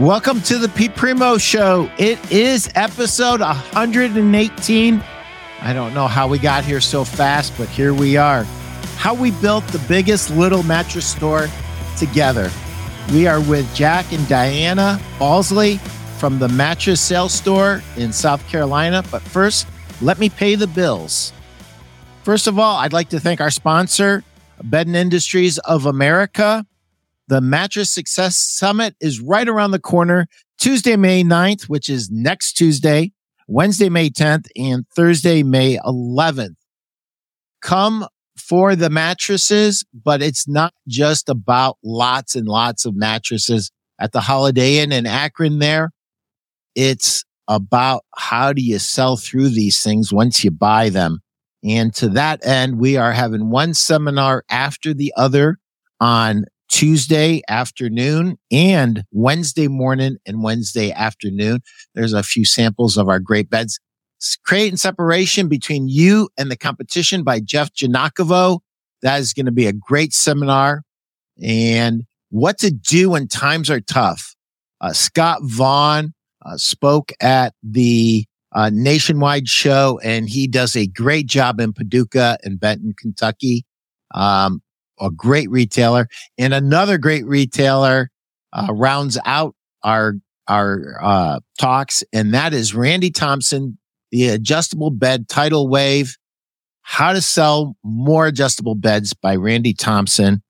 Welcome to the Pete Primeau Show. It is episode 118. I don't know how we got here so fast, but here we are. How we built the biggest little mattress store together. We are with Jack and Dianna Balsley from the Mattress Sales Store in South Carolina. But first, let me pay the bills. First of all, I'd like to thank our sponsor, Bedding Industries of America. The Mattress Success Summit is right around the corner, Tuesday, May 9th, which is next Tuesday, Wednesday, May 10th, and Thursday, May 11th. Come for the mattresses, but it's not just about lots and lots of mattresses at the Holiday Inn in Akron there. It's about how do you sell through these things once you buy them. And to that end, we are having one seminar after the other on Tuesday afternoon and Wednesday morning and Wednesday afternoon. There's a few samples of our great beds. Creating separation between you and the competition by Jeff Janakovo. That is going to be a great seminar. And what to do when times are tough. Uh, Scott Vaughn uh, spoke at the uh, nationwide show and he does a great job in Paducah and Benton, Kentucky. Um, a great retailer and another great retailer uh, rounds out our our uh, talks and that is randy thompson the adjustable bed tidal wave how to sell more adjustable beds by randy thompson.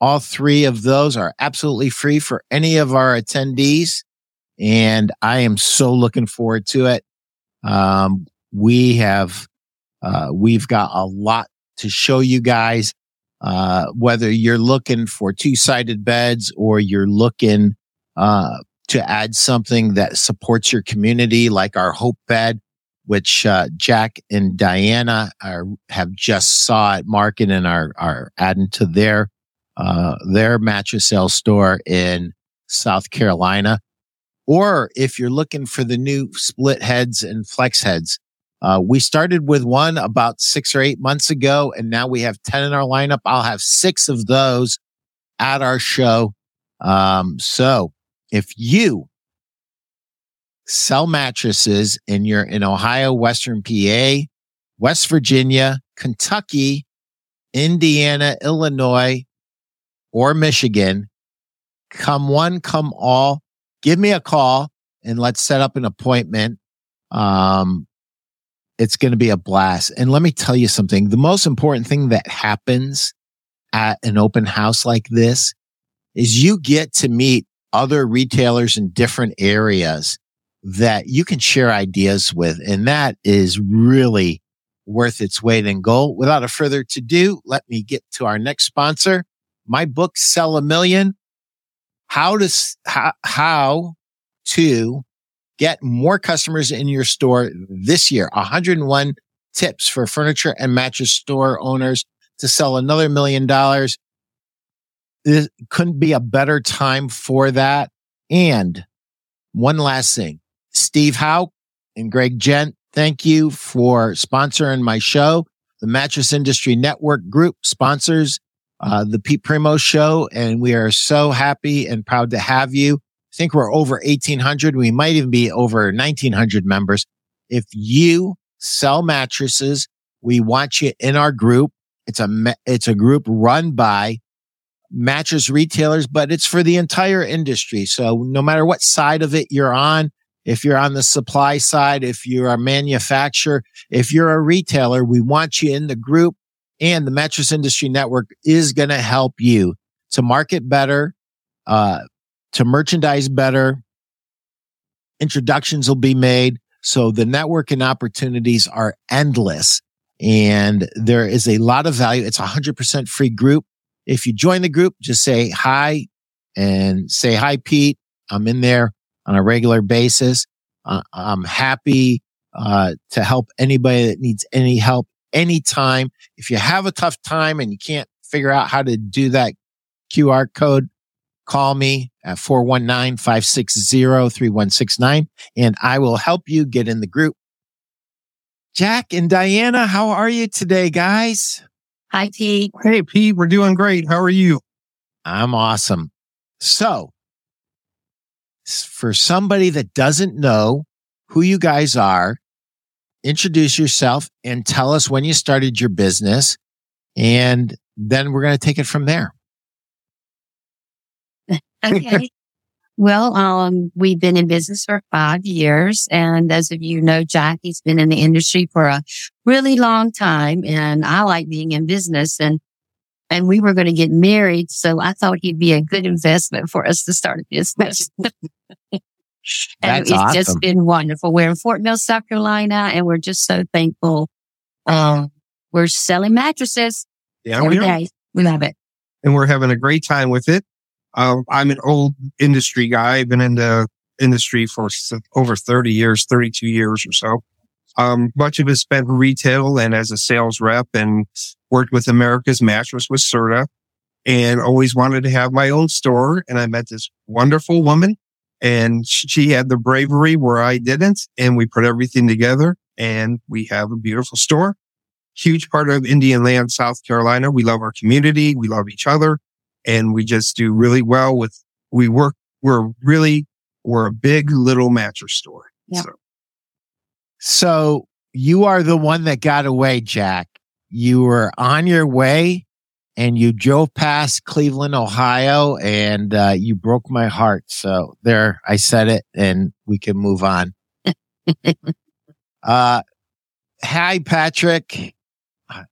All three of those are absolutely free for any of our attendees and i am so looking forward to it. Um, we have uh, we've got a lot to show you guys uh, whether you're looking for two sided beds or you're looking uh, to add something that supports your community, like our Hope Bed, which uh, Jack and Dianna are, have just saw at market and are are adding to their uh, their mattress sale store in South Carolina. Or if you're looking for the new split heads and flex heads, uh, we started with one about six or eight months ago, and now we have 10 in our lineup. I'll have six of those at our show. Um, so if you sell mattresses and you're in Ohio, Western PA, West Virginia, Kentucky, Indiana, Illinois, or Michigan, come one, come all, give me a call and let's set up an appointment. Um, it's going to be a blast. And let me tell you something. The most important thing that happens at an open house like this is you get to meet other retailers in different areas that you can share ideas with. And that is really worth its weight in gold. Without a further to do, let me get to our next sponsor. My book, Sell a Million. How to, how, how to get more customers in your store this year. 101 tips for furniture and mattress store owners to sell another million dollars. This couldn't be a better time for that. And one last thing, Steve Howe and Greg Gent, thank you for sponsoring my show. The Mattress Industry Network Group sponsors uh, the Pete Primeau Show, and we are so happy and proud to have you think we're over 1800. We might even be over 1900 members. If you sell mattresses, we want you in our group. It's a, it's a group run by mattress retailers, but it's for the entire industry. So no matter what side of it you're on, if you're on the supply side, if you're a manufacturer, if you're a retailer, we want you in the group and the mattress industry network is going to help you to market better, uh, to merchandise better. Introductions will be made. So the networking opportunities are endless and there is a lot of value. It's a hundred percent free group. If you join the group, just say hi and say hi, Pete. I'm in there on a regular basis. Uh, I'm happy uh, to help anybody that needs any help anytime. If you have a tough time and you can't figure out how to do that QR code, call me at 419-560-3169 and I will help you get in the group. Jack and Dianna, how are you today, guys? Hi, Pete. Hey, Pete, we're doing great. How are you? I'm awesome. So for somebody that doesn't know who you guys are, introduce yourself and tell us when you started your business. And then we're going to take it from there. Okay. Well, um, we've been in business for five years. And those of you know, Jackie's been in the industry for a really long time. And I like being in business and, and we were going to get married. So I thought he'd be a good investment for us to start a business. and That's it's awesome. just been wonderful. We're in Fort Mill, South Carolina, and we're just so thankful. Um, we're selling mattresses Yeah, every day. We love it. and we're having a great time with it. Um, I'm an old industry guy. I've been in the industry for over 30 years, 32 years or so. Um, much of it spent in retail and as a sales rep and worked with America's Mattress with Serta and always wanted to have my own store. And I met this wonderful woman and she had the bravery where I didn't. And we put everything together and we have a beautiful store. Huge part of Indian land, South Carolina. We love our community. We love each other and we just do really well with, we work, we're really, we're a big little mattress store. Yeah. So So you are the one that got away, Jack. You were on your way and you drove past Cleveland, Ohio, and uh, you broke my heart. So there, I said it, and we can move on. uh, hi, Patrick. Uh,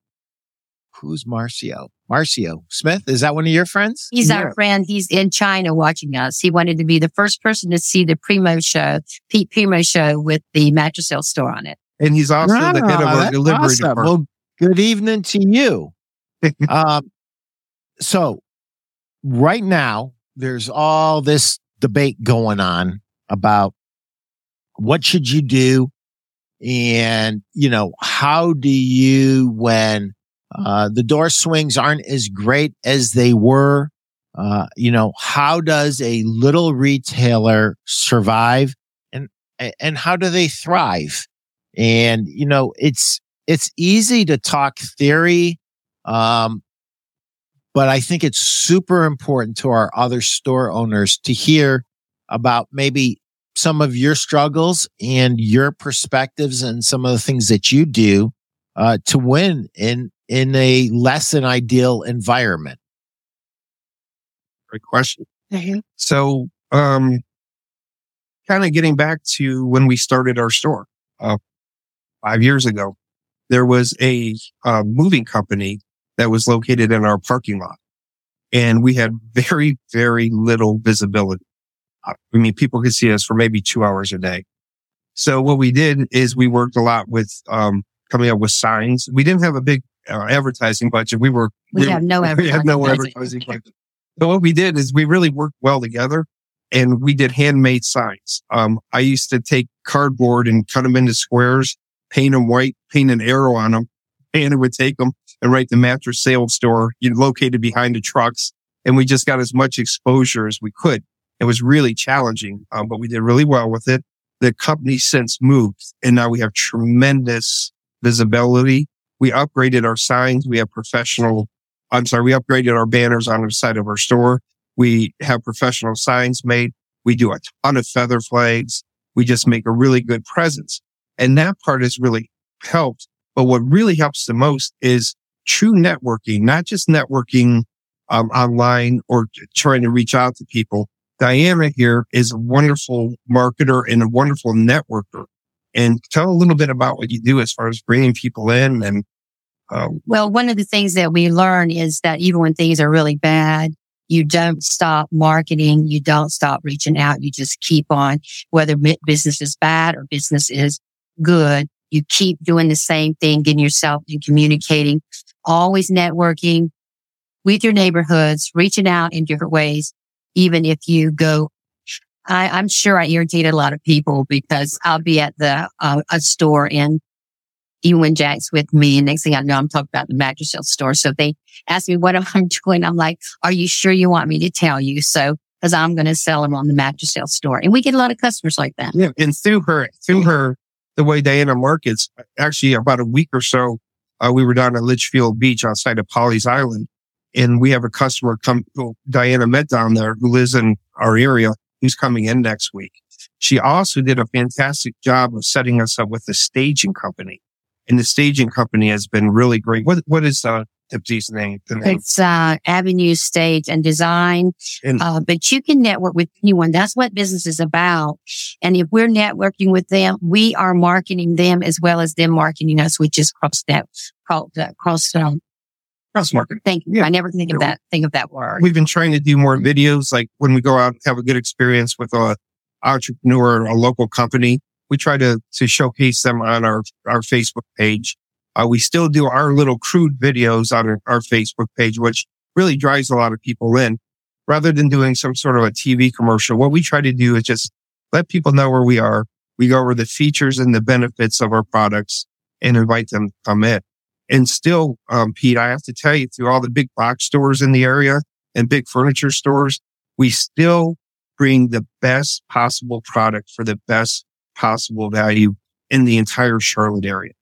Who's Marcio? Marcio Smith? Is that one of your friends? He's Yeah. our friend. He's in China watching us. He wanted to be the first person to see the Primeau show, Pete Primeau show with the mattress sale store on it. And he's also the head of our delivery awesome. department. Well, good evening to you. um, so right now, there's all this debate going on about what should you do, and you know how do you when uh, the door swings aren't as great as they were. Uh, you know how does a little retailer survive, and and how do they thrive? And you know it's it's easy to talk theory, um, but I think it's super important to our other store owners to hear about maybe some of your struggles and your perspectives and some of the things that you do uh, to win in in a less than ideal environment. Great question. So, um, kind of getting back to when we started our store, uh, five years ago, there was a, uh, moving company that was located in our parking lot and we had very, very little visibility. Uh, I mean, people could see us for maybe two hours a day. So what we did is we worked a lot with, um, coming up with signs. We didn't have a big uh, advertising budget. We were, We have no we had no advertising. advertising budget. So what we did is we really worked well together and we did handmade signs. Um, I used to take cardboard and cut them into squares, paint them white, paint an arrow on them, and it would take them and write the mattress sales store you know, located behind the trucks. And we just got as much exposure as we could. It was really challenging, um, but we did really well with it. The company since moved and now we have tremendous visibility. We upgraded our signs. We have professional I'm sorry, we upgraded our banners on the side of our store. We have professional signs made. We do a ton of feather flags. We just make a really good presence. And that part has really helped. But what really helps the most is true networking, not just networking um, online or trying to reach out to people. Dianna here is a wonderful marketer and a wonderful networker. And tell a little bit about what you do as far as bringing people in and um, Well, one of the things that we learn is that even when things are really bad, you don't stop marketing. You don't stop reaching out. You just keep on, whether business is bad or business is good. You keep doing the same thing, getting yourself and communicating, always networking with your neighborhoods, reaching out in different ways. Even if you go, I, I'm sure I irritated a lot of people because I'll be at the, uh, a store and even when Jack's with me, and next thing I know, I'm talking about the mattress sales store. So they ask me what I'm doing. I'm like, are you sure you want me to tell you? So, cause I'm going to sell them on the mattress sales store. And we get a lot of customers like that. Yeah, and through her, through her, the way Dianna markets, actually about a week or so, uh, we were down at Litchfield Beach outside of Pawleys Island, and we have a customer come. Well, Dianna met down there who lives in our area, who's coming in next week. She also did a fantastic job of setting us up with the staging company. And the staging company has been really great. What, what is, uh, Dipsy's name? The name? It's uh, Avenue Stage and Design. And- uh, but you can network with anyone. That's what business is about. And if we're networking with them, we are marketing them as well as them marketing us, which is cross that cross cross. Um, Cross marketing. thank you. Yeah. I never think of that. Think of that word. We've been trying to do more videos, like when we go out and have a good experience with a entrepreneur, a local company. We try to, to showcase them on our, our Facebook page. Uh, we still do our little crude videos on our, our Facebook page, which really drives a lot of people in rather than doing some sort of a TV commercial. What we try to do is just let people know where we are. We go over the features and the benefits of our products and invite them to come in. And still, um, Pete, I have to tell you, through all the big box stores in the area and big furniture stores, we still bring the best possible product for the best possible value in the entire Charlotte area.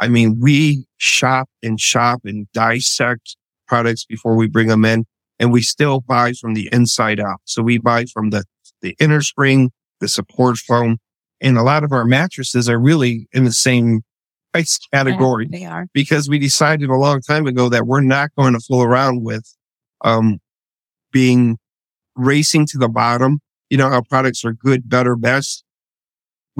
I mean, we shop and shop and dissect products before we bring them in and we still buy from the inside out. So we buy from the, the inner spring, the support foam, and a lot of our mattresses are really in the same price category They are. because we decided a long time ago that we're not going to fool around with, um, being racing to the bottom. You know our products are good, better, best.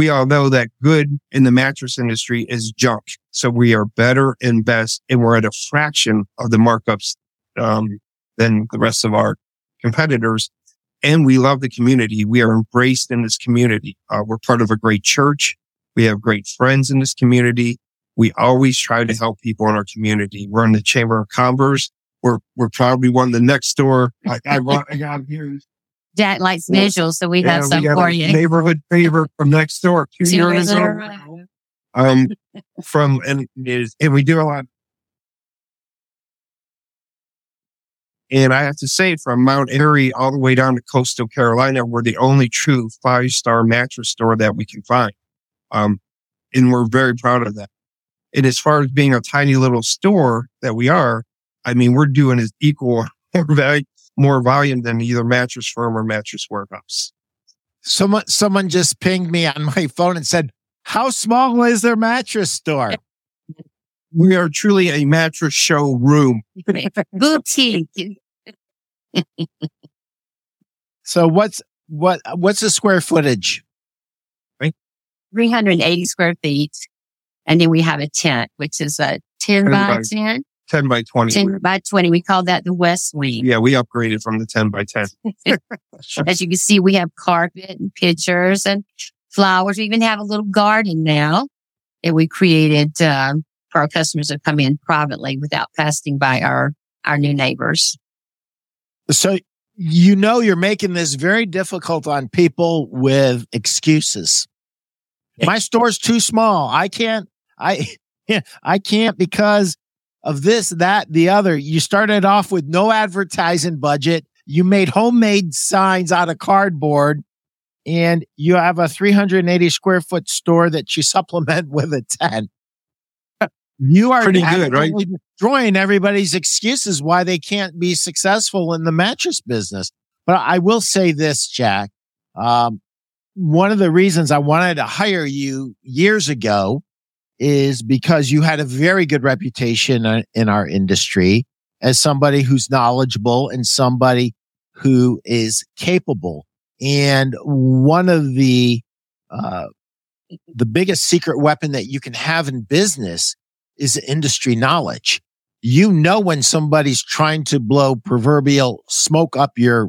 We all know that good in the mattress industry is junk. So we are better and best and we're at a fraction of the markups, um, than the rest of our competitors. And we love the community. We are embraced in this community. Uh, we're part of a great church. We have great friends in this community. We always try to help people in our community. We're in the Chamber of Commerce. We're, we're probably one of the next door. I, I, I got here. Jack likes visuals, so we have Yeah, some got for a you. Neighborhood favorite from next door. Two Two years ago. Um, from, and, and we do a lot. And I have to say, from Mount Airy all the way down to coastal Carolina, we're the only true five star mattress store that we can find. Um, and we're very proud of that. And as far as being a tiny little store that we are, I mean, we're doing as equal or value, more volume than either mattress firm or mattress warehouse. Someone someone just pinged me on my phone and said, "How small is their mattress store?" We are truly a mattress showroom. Boutique. So what's what what's the square footage? Right? 380 square feet. And then we have a tent, which is a 10 10 by by 10, 10 by 20. 10 by 20. We call that the West Wing. Yeah, we upgraded from the 10 by 10. As you can see, we have carpet and pictures and flowers. We even have a little garden now that we created um, for our customers to come in privately without passing by our, our new neighbors. So you know you're making this very difficult on people with excuses. My store's too small. I can't I I can't because of this, that, the other. You started off with no advertising budget. You made homemade signs out of cardboard and you have a 380 square foot store that you supplement with a 10. You are Pretty good, right? Destroying everybody's excuses why they can't be successful in the mattress business. But I will say this, Jack. Um, one of the reasons I wanted to hire you years ago is because you had a very good reputation uh, in our industry as somebody who's knowledgeable and somebody who is capable. And one of the, uh, the biggest secret weapon that you can have in business is industry knowledge. You know when somebody's trying to blow proverbial smoke up your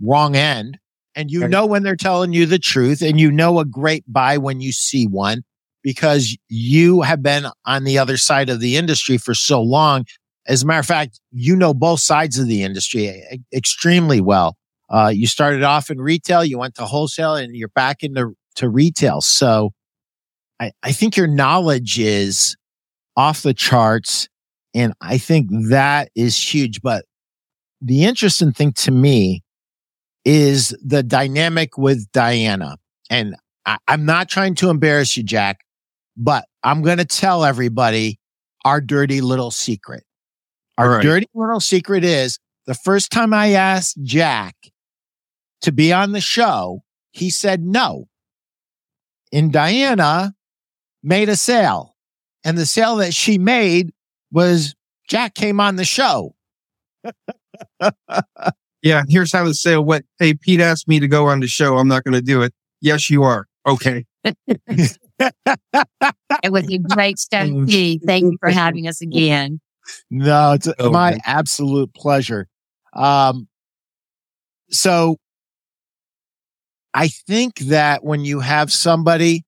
wrong end and you know when they're telling you the truth and you know a great buy when you see one because you have been on the other side of the industry for so long. As a matter of fact, you know both sides of the industry e- extremely well. Uh, you started off in retail, you went to wholesale and you're back into to retail. So I, I think your knowledge is off the charts. And I think that is huge. But the interesting thing to me is the dynamic with Dianna. And I, I'm not trying to embarrass you, Jack, but I'm going to tell everybody our dirty little secret. Our All right. dirty little secret is the first time I asked Jack to be on the show. He said no. And Dianna made a sale. And the sale that she made was Jack came on the show. yeah, here's how the sale went. Hey, Pete asked me to go on the show. I'm not going to do it. Yes, you are. Okay. it was a great stuff. Thank you for having us again. No, it's oh, my man. absolute pleasure. Um, so I think that when you have somebody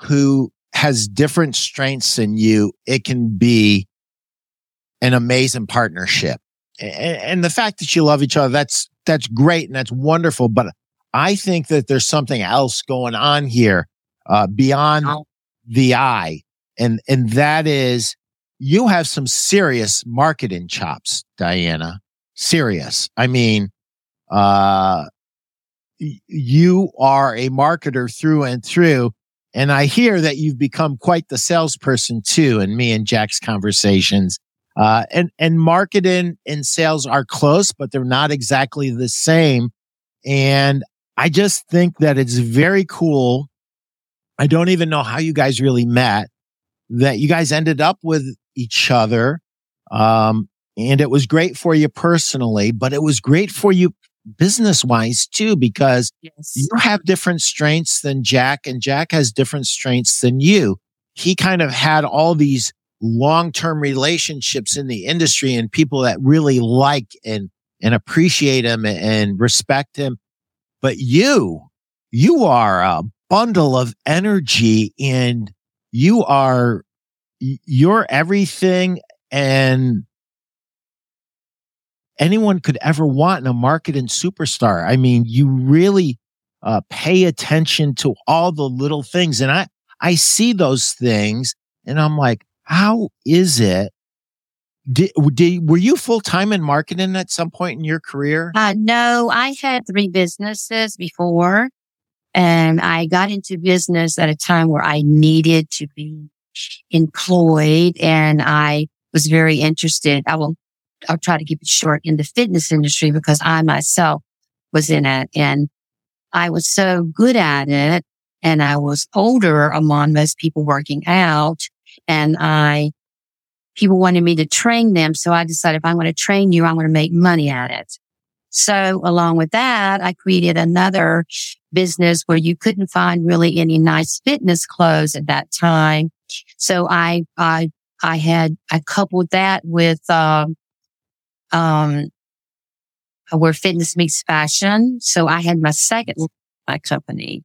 who has different strengths than you, it can be an amazing partnership. And, and the fact that you love each other, that's, that's great and that's wonderful. But I think that there's something else going on here, uh, beyond the eye. And, and that is you have some serious marketing chops, Dianna. Serious. I mean, uh, you are a marketer through and through. And I hear that you've become quite the salesperson too in me and Jack's conversations. Uh, and, and marketing and sales are close, but they're not exactly the same. And I just think that it's very cool. I don't even know how you guys really met that you guys ended up with each other. Um, and it was great for you personally, but it was great for you business wise too, because yes. you have different strengths than Jack and Jack has different strengths than you. He kind of had all these long-term relationships in the industry and people that really like and, and appreciate him and respect him. But you, you are a bundle of energy and you are, you're everything and anyone could ever want in a marketing superstar. I mean, you really uh, pay attention to all the little things. And I, I see those things and I'm like, how is it? Did, did were you full time in marketing at some point in your career? Uh, no, I had three businesses before and I got into business at a time where I needed to be employed and I was very interested. I will I'll try to keep it short in the fitness industry because I myself was in it and I was so good at it and I was older among most people working out and I, people wanted me to train them. So I decided if I'm going to train you, I'm going to make money at it. So along with that, I created another business where you couldn't find really any nice fitness clothes at that time. So I, I, I had, I coupled that with, um, um, where fitness meets fashion. So I had my second my company.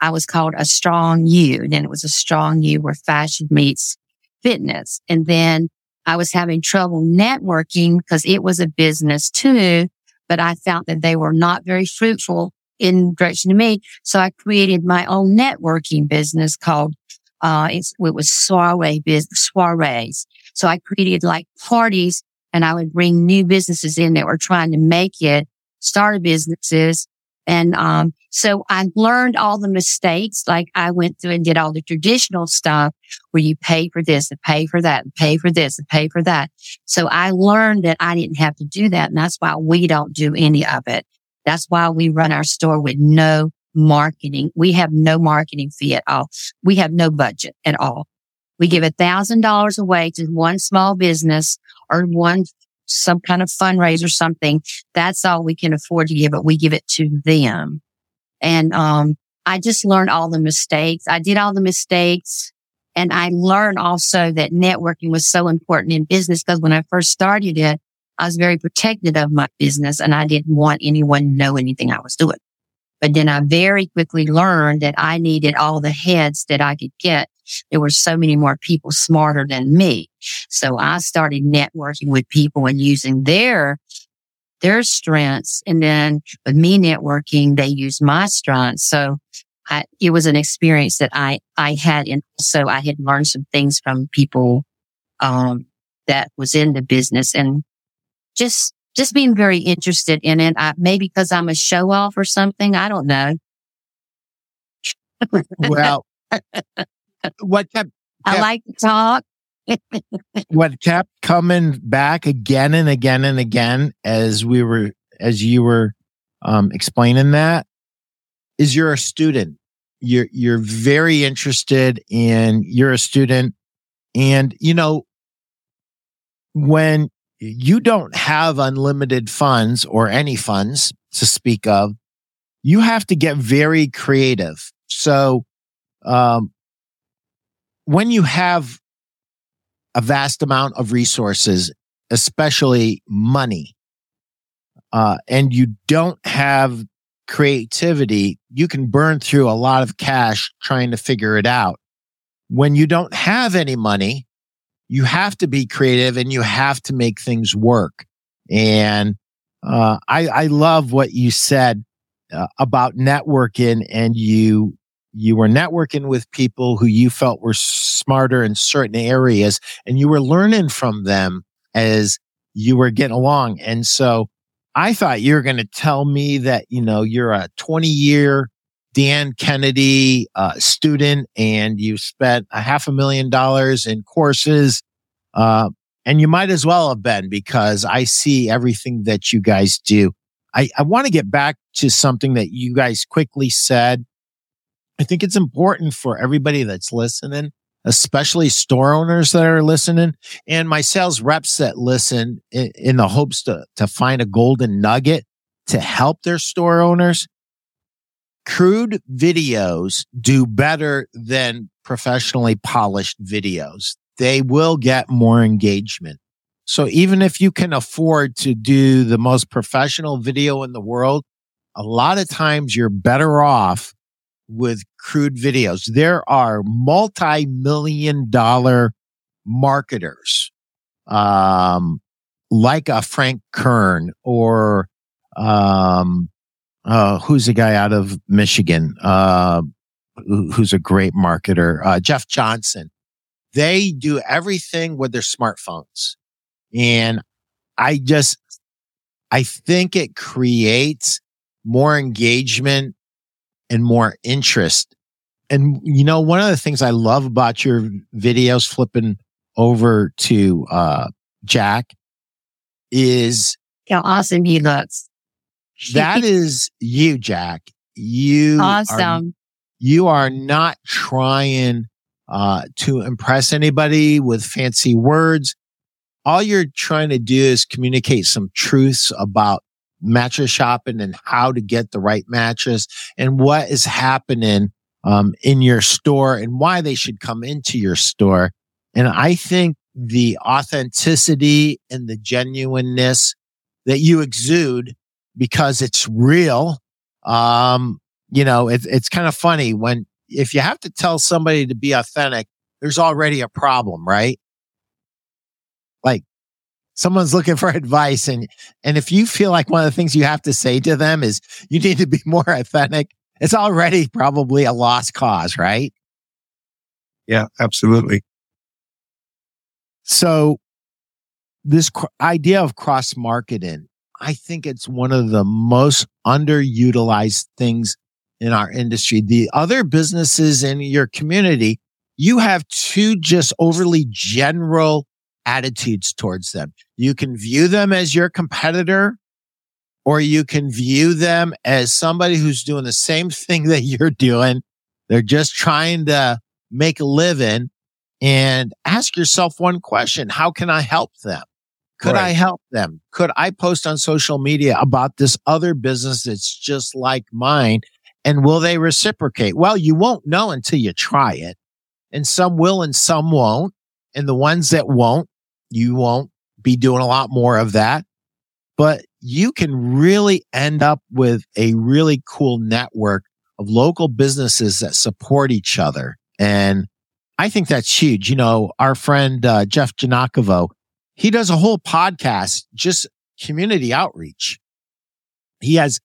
I was called a strong you. Then it was a strong you where fashion meets fitness. And then I was having trouble networking because it was a business too, but I found that they were not very fruitful in direction to me. So I created my own networking business called, uh, it was soiree business, soirees. So I created like parties and I would bring new businesses in that were trying to make it, start businesses. And, um, so I learned all the mistakes. Like I went through and did all the traditional stuff where you pay for this and pay for that and pay for this and pay for that. So I learned that I didn't have to do that. And that's why we don't do any of it. That's why we run our store with no marketing. We have no marketing fee at all. We have no budget at all. We give a thousand dollars away to one small business or one some kind of fundraiser, or something. That's all we can afford to give it. We give it to them. And, um, I just learned all the mistakes. I did all the mistakes. And I learned also that networking was so important in business because when I first started it, I was very protective of my business and I didn't want anyone to know anything I was doing. But then I very quickly learned that I needed all the heads that I could get there were so many more people smarter than me. So I started networking with people and using their their strengths. And then with me networking, they used my strengths. So I, it was an experience that I, I had. And so I had learned some things from people, um, that was in the business and just, just being very interested in it. I, maybe because I'm a show off or something. I don't know. well, what kept, kept I like to talk. what kept coming back again and again and again as we were as you were um, explaining that is you're a student. You're, you're very interested in, you're a student. And, you know, when you don't have unlimited funds or any funds to speak of, you have to get very creative. So, um, when you have a vast amount of resources, especially money, uh, and you don't have creativity, you can burn through a lot of cash trying to figure it out. When you don't have any money, you have to be creative and you have to make things work. And uh, I, I love what you said uh, about networking and you you were networking with people who you felt were smarter in certain areas and you were learning from them as you were getting along. And so I thought you were going to tell me that, you know, you're a 20 year Dan Kennedy uh, student and you spent a half a million dollars in courses. Uh, and you might as well have been because I see everything that you guys do. I, I want to get back to something that you guys quickly said. I think it's important for everybody that's listening especially store owners that are listening and my sales reps that listen in, in the hopes to, to find a golden nugget to help their store owners. Crude videos do better than professionally polished videos. They will get more engagement. So even if you can afford to do the most professional video in the world, a lot of times you're better off with crude videos. There are multi-million dollar marketers, um, like a Frank Kern or, um, uh, who's a guy out of Michigan, uh, who's a great marketer, uh, Jeff Johnson. They do everything with their smartphones. And I just, I think it creates more engagement and more interest. And you know, one of the things I love about your videos flipping over to uh Jack is how awesome he looks. That is you, Jack. You awesome. Are, you are not trying uh to impress anybody with fancy words. All you're trying to do is communicate some truths about mattress shopping and how to get the right mattress and what is happening um, in your store and why they should come into your store. And I think the authenticity and the genuineness that you exude because it's real. Um, you know, it, it's kind of funny when, if you have to tell somebody to be authentic, there's already a problem, right? Like someone's looking for advice and and if you feel like one of the things you have to say to them is you need to be more authentic it's already probably a lost cause right yeah absolutely so this cr- idea of cross marketing i think it's one of the most underutilized things in our industry the other businesses in your community you have two just overly general attitudes towards them. You can view them as your competitor or you can view them as somebody who's doing the same thing that you're doing. They're just trying to make a living and ask yourself one question. How can I help them? Could right. I help them? Could I post on social media about this other business that's just like mine? And will they reciprocate? Well, you won't know until you try it. And some will and some won't. And the ones that won't, you won't be doing a lot more of that, but you can really end up with a really cool network of local businesses that support each other. And I think that's huge. You know, our friend uh, Jeff Janakovo, he does a whole podcast, just community outreach. He has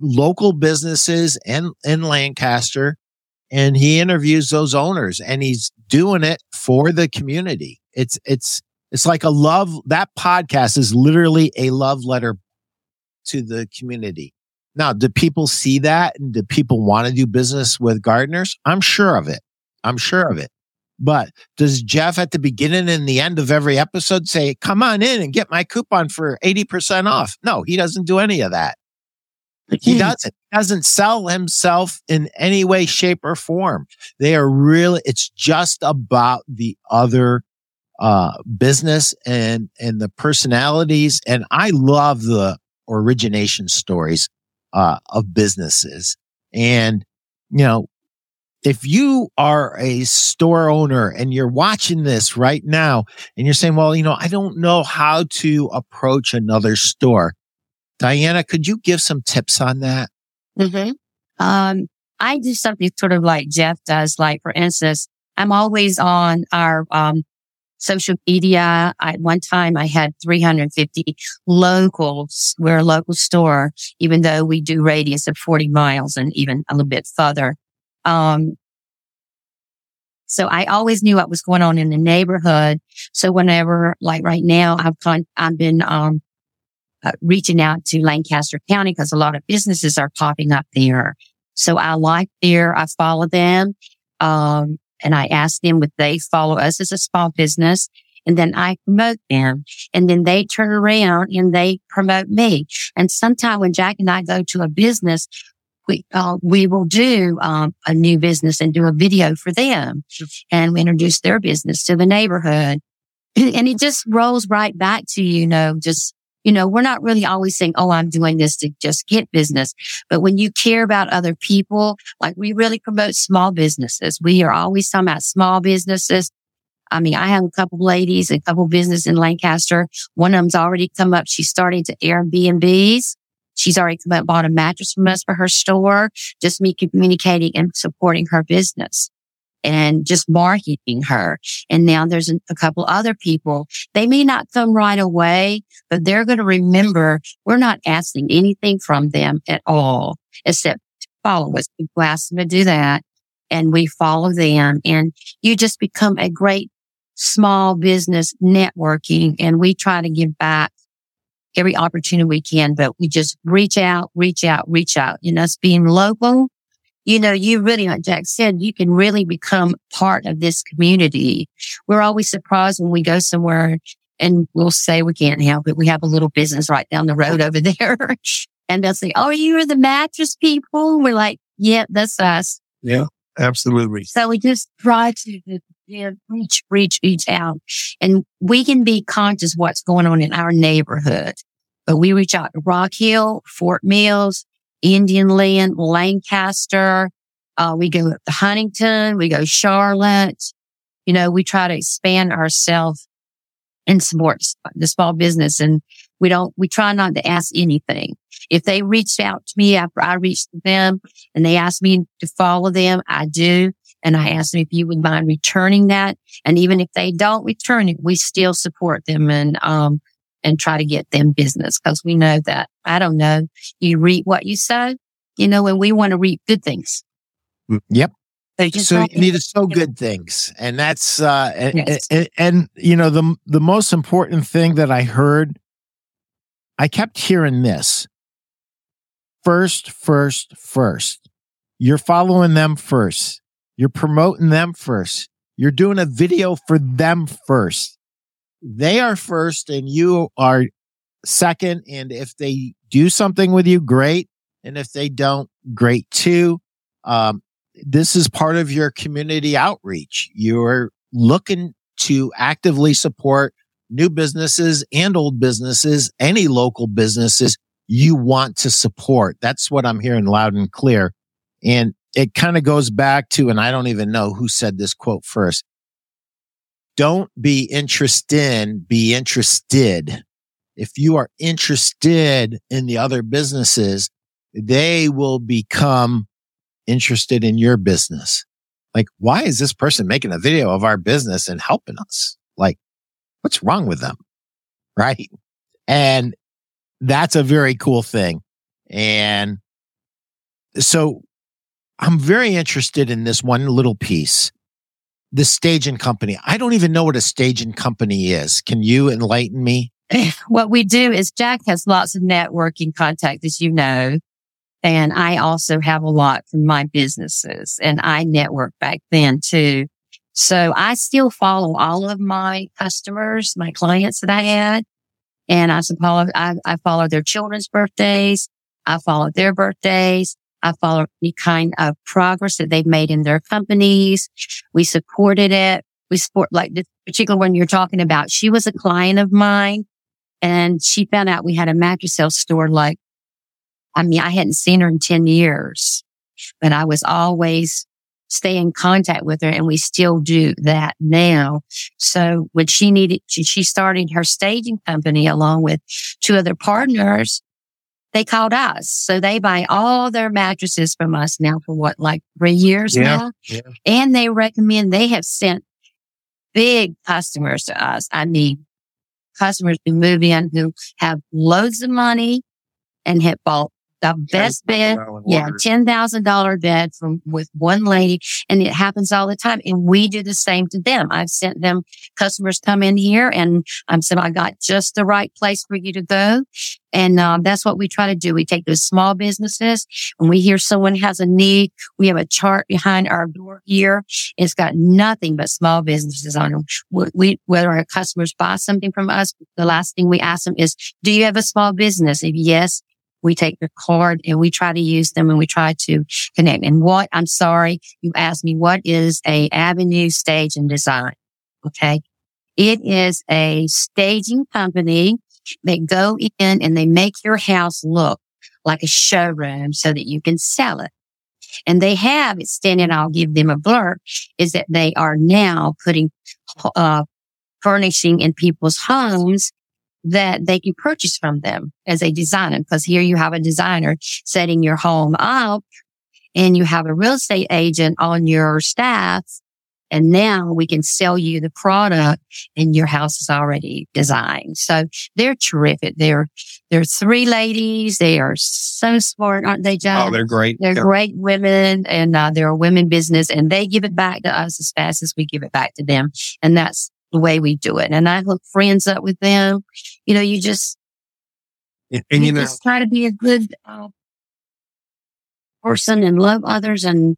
local businesses in, in Lancaster and he interviews those owners and he's doing it for the community. It's, it's, it's like a love, that podcast is literally a love letter to the community. Now, do people see that and do people want to do business with gardeners? I'm sure of it. I'm sure of it. But does Jeff at the beginning and the end of every episode say, come on in and get my coupon for 80% off? No, he doesn't do any of that. He doesn't doesn't sell himself in any way, shape, or form. They are really. It's just about the other uh, business and and the personalities. And I love the origination stories uh, of businesses. And you know, if you are a store owner and you're watching this right now, and you're saying, "Well, you know, I don't know how to approach another store," Dianna, could you give some tips on that? Mm-hmm. Um, I do something sort of like Jeff does. Like, for instance, I'm always on our, um, social media. At one time I had 350 locals. We're a local store, even though we do radius of 40 miles and even a little bit further. Um, so I always knew what was going on in the neighborhood. So whenever, like right now, I've con- I've been, um, uh, reaching out to Lancaster County because a lot of businesses are popping up there. So I like there. I follow them. Um, and I ask them would they follow us as a small business. And then I promote them and then they turn around and they promote me. And sometimes when Jack and I go to a business, we, uh, we will do, um, a new business and do a video for them and we introduce their business to the neighborhood. And it just rolls right back to, you know, just you know, we're not really always saying, Oh, I'm doing this to just get business. But when you care about other people, like we really promote small businesses. We are always talking about small businesses. I mean, I have a couple ladies, a couple business in Lancaster. One of them's already come up. She's starting to Airbnbs. She's already come up, bought a mattress from us for her store. Just me communicating and supporting her business and just marketing her. And now there's a, couple other people. They may not come right away, but they're going to remember we're not asking anything from them at all, except follow us. We ask them to do that and we follow them and you just become a great small business networking and we try to give back every opportunity we can, but we just reach out, reach out, reach out. And us being local, you know, you really, like Jack said, you can really become part of this community. We're always surprised when we go somewhere and we'll say we can't help it. We have a little business right down the road over there. and they'll say, Oh, you are the mattress people. We're like, yeah, that's us. Yeah, absolutely. So we just try to yeah, reach, reach, reach out and we can be conscious what's going on in our neighborhood. But we reach out to Rock Hill, Fort Mills, Indian Land, Lancaster. Uh, we go to Huntington, we go Charlotte. You know, we try to expand ourselves and support the small business. And we don't, we try not to ask anything. If they reached out to me after I reached them and they asked me to follow them, I do. And I ask them if you would mind returning that. And even if they don't return it, we still support them. And, um, and try to get them business because we know that, I don't know, you reap what you sow, you know, and we want to reap good things. Mm, yep. So, you need to sow good things. And that's, uh, and, yes. and, and, you know, the, the most important thing that I heard, I kept hearing this first, first, first. You're following them first. You're promoting them first. You're doing a video for them first they are first and you are second. And if they do something with you, great. And if they don't, great too. Um, this is part of your community outreach. You're looking to actively support new businesses and old businesses, any local businesses you want to support. That's what I'm hearing loud and clear. And it kind of goes back to, and I don't even know who said this quote first don't be interested, in, be interested. If you are interested in the other businesses, they will become interested in your business. Like, why is this person making a video of our business and helping us? Like, what's wrong with them? Right. And that's a very cool thing. And so I'm very interested in this one little piece the staging company. I don't even know what a staging company is. Can you enlighten me? What we do is Jack has lots of networking contacts, as you know. And I also have a lot from my businesses and I network back then too. So I still follow all of my customers, my clients that I had. And I follow, I, I follow their children's birthdays. I follow their birthdays. I follow any kind of progress that they've made in their companies. We supported it. We support like this particular one you're talking about. She was a client of mine and she found out we had a mattress sale store. Like, I mean, I hadn't seen her in 10 years, but I was always stay in contact with her and we still do that now. So when she needed, she started her staging company along with two other partners. They called us. So they buy all their mattresses from us now for what, like three years Yeah, now? yeah. And they recommend they have sent big customers to us. I mean, customers who move in who have loads of money and have bought the best bed. Yeah, ten thousand dollar bed from with one lady, and it happens all the time. And we do the same to them. I've sent them customers come in here, and I'm saying I got just the right place for you to go, and um, that's what we try to do. We take those small businesses when we hear someone has a need. We have a chart behind our door here. It's got nothing but small businesses on them. We, we whether our customers buy something from us, the last thing we ask them is, "Do you have a small business?" If yes, we take their card and we try to use them and we try to connect. And what, I'm sorry, you asked me, what is a Avenue Stage and Design? Okay. It is a staging company that go in and they make your house look like a showroom so that you can sell it. And they have extended, I'll give them a blurb, is that they are now putting, uh, furnishing in people's homes that they can purchase from them as a designer. Because here you have a designer setting your home up and you have a real estate agent on your staff. And now we can sell you the product and your house is already designed. So they're terrific. They're, they're three ladies. They are so smart, aren't they, John? Oh, they're great. They're Yeah. great women and uh, they're a women business and they give it back to us as fast as we give it back to them. And that's the way we do it. And I hook friends up with them. You know, you just, And, and you know, just try to be a good uh, person and love others and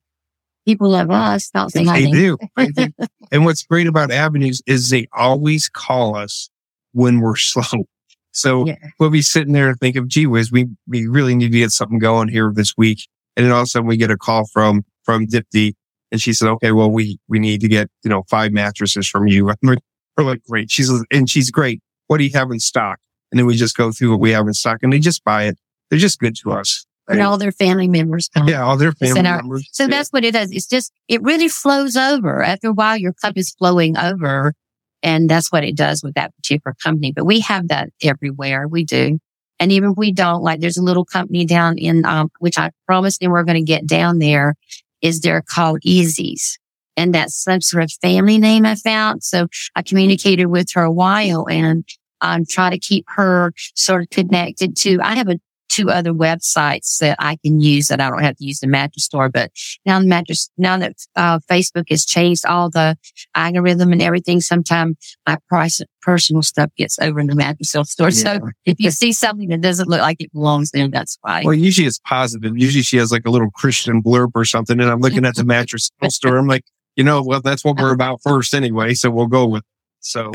people love us. Don't they do. They do. and what's great about avenues is they always call us when we're slow. So Yeah. we'll be sitting there and think of, gee whiz, we, we really need to get something going here this week. And then all of a sudden we get a call from, from Dipti and she said, okay, well, we, we need to get, you know, five mattresses from you. And we're, we're like, great. She's, and she's great. What do you have in stock? And then we just go through what we have in stock and they just buy it. They're just good to us. And all their family members come. Yeah. All their family our- members. So Yeah. that's what it does. It's just, it really flows over. After a while, your cup is flowing over. And that's what it does with that particular company. But we have that everywhere. We do. And even if we don't, like there's a little company down in, um, which I promised them we're going to get down there is they're called Easies. And that's some sort of family name I found. So I communicated with her a while and um, I'm trying to keep her sort of connected to, I have a, two other websites that I can use that I don't have to use the mattress store. But now the mattress, now that uh, Facebook has changed all the algorithm and everything, sometimes my price, personal stuff gets over in the mattress store. So if you see something that doesn't look like it belongs there, that's why. Well, usually it's positive. Usually she has like a little Christian blurb or something. And I'm looking at the mattress store. I'm like, you know, well, that's what we're about first anyway. So we'll go with it. So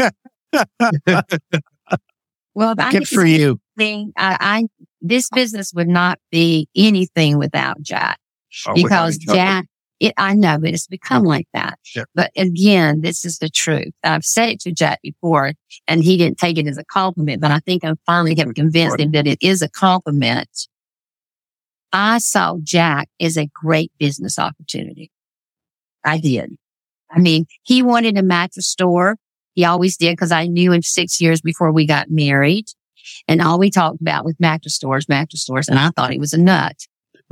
well, if I Good for you. Thing, I, I this business would not be anything without Jack. oh, because. Jack, it, I know, but it's become like that. Yeah. But again, this is the truth. I've said it to Jack before and he didn't take it as a compliment, but I think I finally have convinced him that it is a compliment. I saw Jack as a great business opportunity. I did. I mean, he wanted a mattress store. He always did because I knew him six years before we got married. And all we talked about was mattress stores, mattress stores. And I thought he was a nut.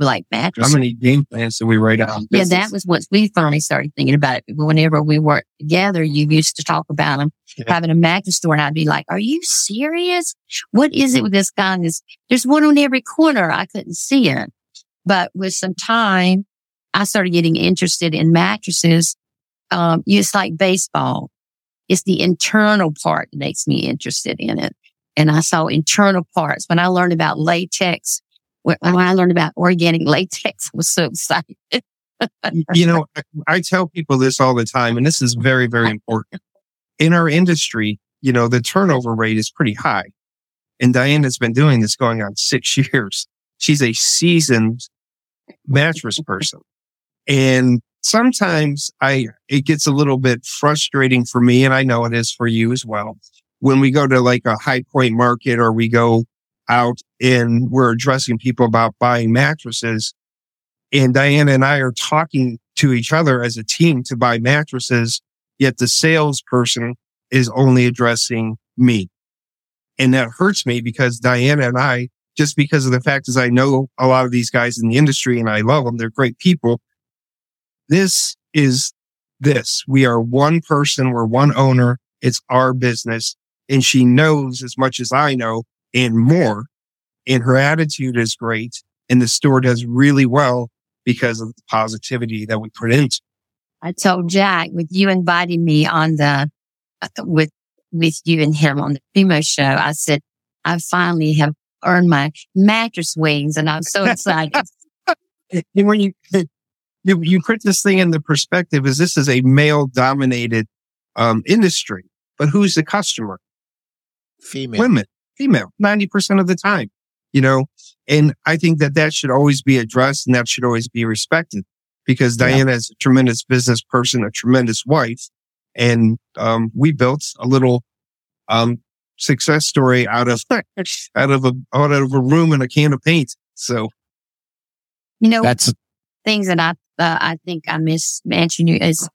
We're like mattress how many game plans did we write out? yeah, that was once we finally started thinking about it. Whenever we worked together, you used to talk about him Yeah. having a mattress store, and I'd be like, "Are you serious? What is it with this guy? And this, there's one on every corner. I couldn't see it, but with some time, I started getting interested in mattresses. Um, it's like baseball. It's the internal part that makes me interested in it. And I saw internal parts when I learned about latex. When I learned about organic latex, I was so excited. you know, I tell people this all the time, and this is very, very important. In our industry, you know, the turnover rate is pretty high. And Dianna's been doing this going on six years. she's a seasoned mattress person. And sometimes I, it gets a little bit frustrating for me. And I know it is for you as well. When we go to like a high point market or we go out and we're addressing people about buying mattresses and Dianna and I are talking to each other as a team to buy mattresses, yet the salesperson is only addressing me. And that hurts me because Dianna and I, just because of the fact is I know a lot of these guys in the industry and I love them. They're great people. This is this. We are one person. We're one owner. It's our business. And she knows as much as I know and more. And her attitude is great. And the store does really well because of the positivity that we put into. I told Jack with you inviting me on the, uh, with, with you and him on the Primeau show, I said, I finally have earned my mattress wings and I'm so excited. And when you, you, you put this thing in the perspective is this is a male dominated, um, industry, but who's the customer? Female. Women, female, 90% of the time, you know, and I think that that should always be addressed and that should always be respected because Dianna yeah. is a tremendous business person, a tremendous wife. And, um, we built a little, um, success story out of, out of a, out of a room and a can of paint. So, you know, that's things that I, uh, I think I miss mentioning is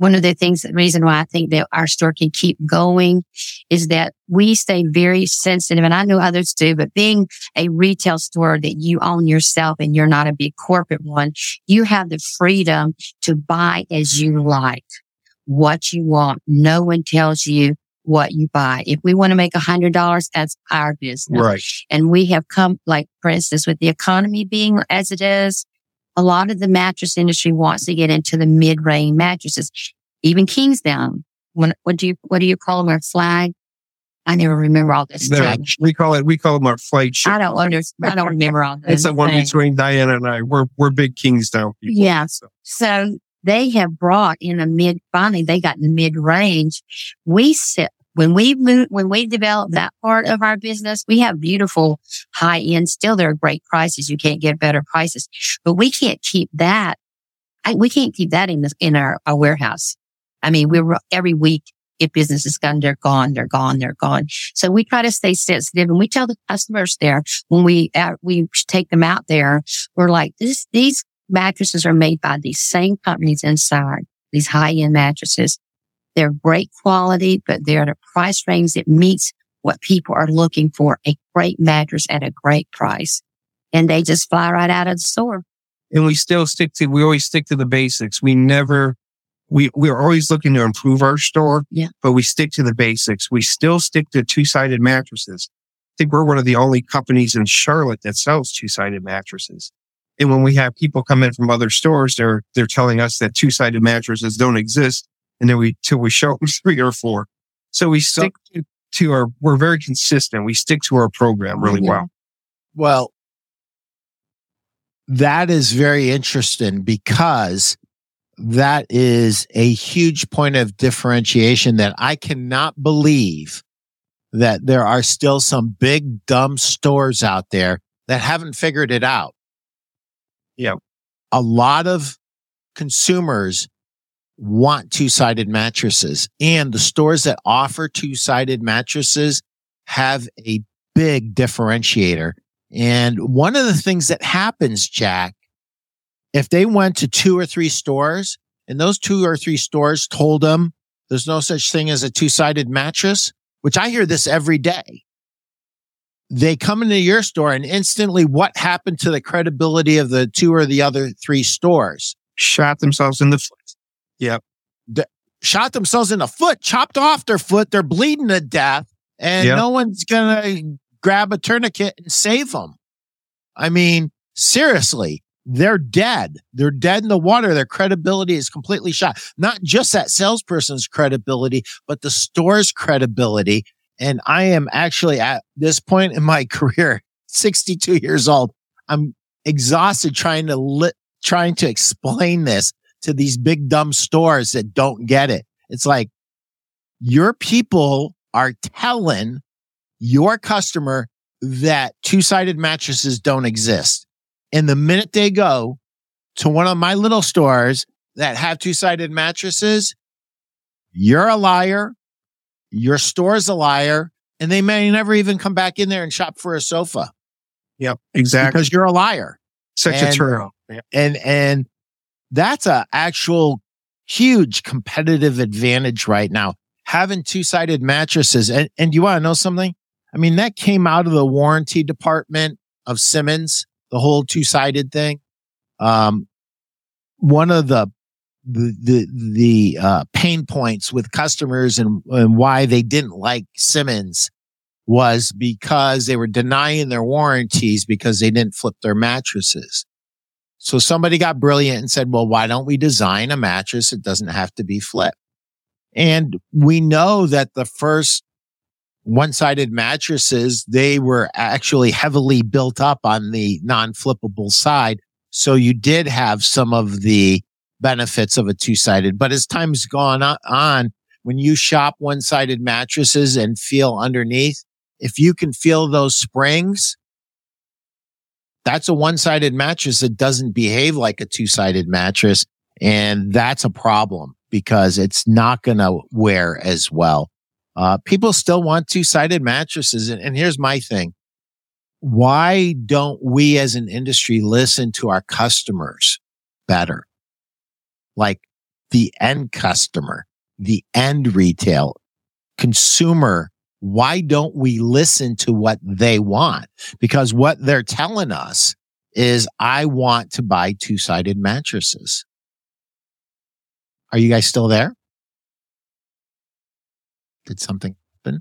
one of the things, the reason why I think that our store can keep going is that we stay very sensitive. And I know others do, but being a retail store that you own yourself and you're not a big corporate one, you have the freedom to buy as you like, what you want. No one tells you what you buy. If we want to make a hundred dollars, that's our business. Right. And we have come, like, for instance, with the economy being as it is, a lot of the mattress industry wants to get into the mid-range mattresses, even Kingsdown. When, what do you, what do you call them? Our flag? I never remember all this. We call it, we call them our flight I don't understand. I don't remember all this. it's the one between Dianna and I. We're, we're big Kingsdown people. Yeah. So. so they have brought in a mid, finally they got in the mid range. We sit when we move, when we develop that part of our business, we have beautiful high end. Still, there are great prices. You can't get better prices, but we can't keep that. I, we can't keep that in the, in our, our warehouse. I mean, we're every week. If business is gone, they're gone, they're gone, they're gone. So we try to stay sensitive and we tell the customers there when we, uh, we take them out there, we're like, this, these mattresses are made by these same companies inside, these high end mattresses. They're great quality, but they're at a price range that meets what people are looking for. A great mattress at a great price. And they just fly right out of the store. And we still stick to, we always stick to the basics. We never, we, we're always looking to improve our store, yeah. but we stick to the basics. We still stick to two sided mattresses. I think we're one of the only companies in Charlotte that sells two sided mattresses. And when we have people come in from other stores, they're, they're telling us that two sided mattresses don't exist and then we till we show them three or four. So we stick to, to our. We're very consistent. We stick to our program really mm-hmm. well. Well, that is very interesting because that is a huge point of differentiation that I cannot believe that there are still some big dumb stores out there that haven't figured it out. Yeah. A lot of consumers want two sided mattresses and the stores that offer two sided mattresses have a big differentiator. And one of the things that happens, Jack, if they went to two or three stores and those two or three stores told them there's no such thing as a two sided mattress, which I hear this every day. They come into your store and instantly what happened to the credibility of the two or the other three stores? Shot themselves in the foot. Yep. Shot themselves in the foot, chopped off their foot. They're bleeding to death and yep. no one's going to grab a tourniquet and save them. I mean, seriously, they're dead. They're dead in the water. Their credibility is completely shot. Not just that salesperson's credibility, but the store's credibility. And I am actually at this point in my career, 62 years old. I'm exhausted trying to lit, trying to explain this to these big dumb stores that don't get it. It's like your people are telling your customer that two sided mattresses don't exist. And the minute they go to one of my little stores that have two sided mattresses, you're a liar. Your store's a liar. And they may never even come back in there and shop for a sofa. Yep, exactly. Because you're a liar. Such and, a true. Yep. And, and that's a actual huge competitive advantage right now. Having two sided mattresses. And, and you want to know something? I mean, that came out of the warranty department of Simmons, the whole two sided thing. Um, one of the the the, the uh, pain points with customers and, and why they didn't like Simmons was because they were denying their warranties because they didn't flip their mattresses. So somebody got brilliant and said, well, why don't we design a mattress It doesn't have to be flipped? And we know that the first one-sided mattresses, they were actually heavily built up on the non-flippable side. So you did have some of the benefits of a two-sided. But as time's gone on, when you shop one-sided mattresses and feel underneath, if you can feel those springs, that's a one-sided mattress that doesn't behave like a two-sided mattress. And that's a problem because it's not going to wear as well. Uh, people still want two-sided mattresses. And, and here's my thing. Why don't we as an industry listen to our customers better? Like the end customer, the end retail consumer. Why don't we listen to what they want? Because what they're telling us is I want to buy two-sided mattresses. Are you guys still there? Did something happen?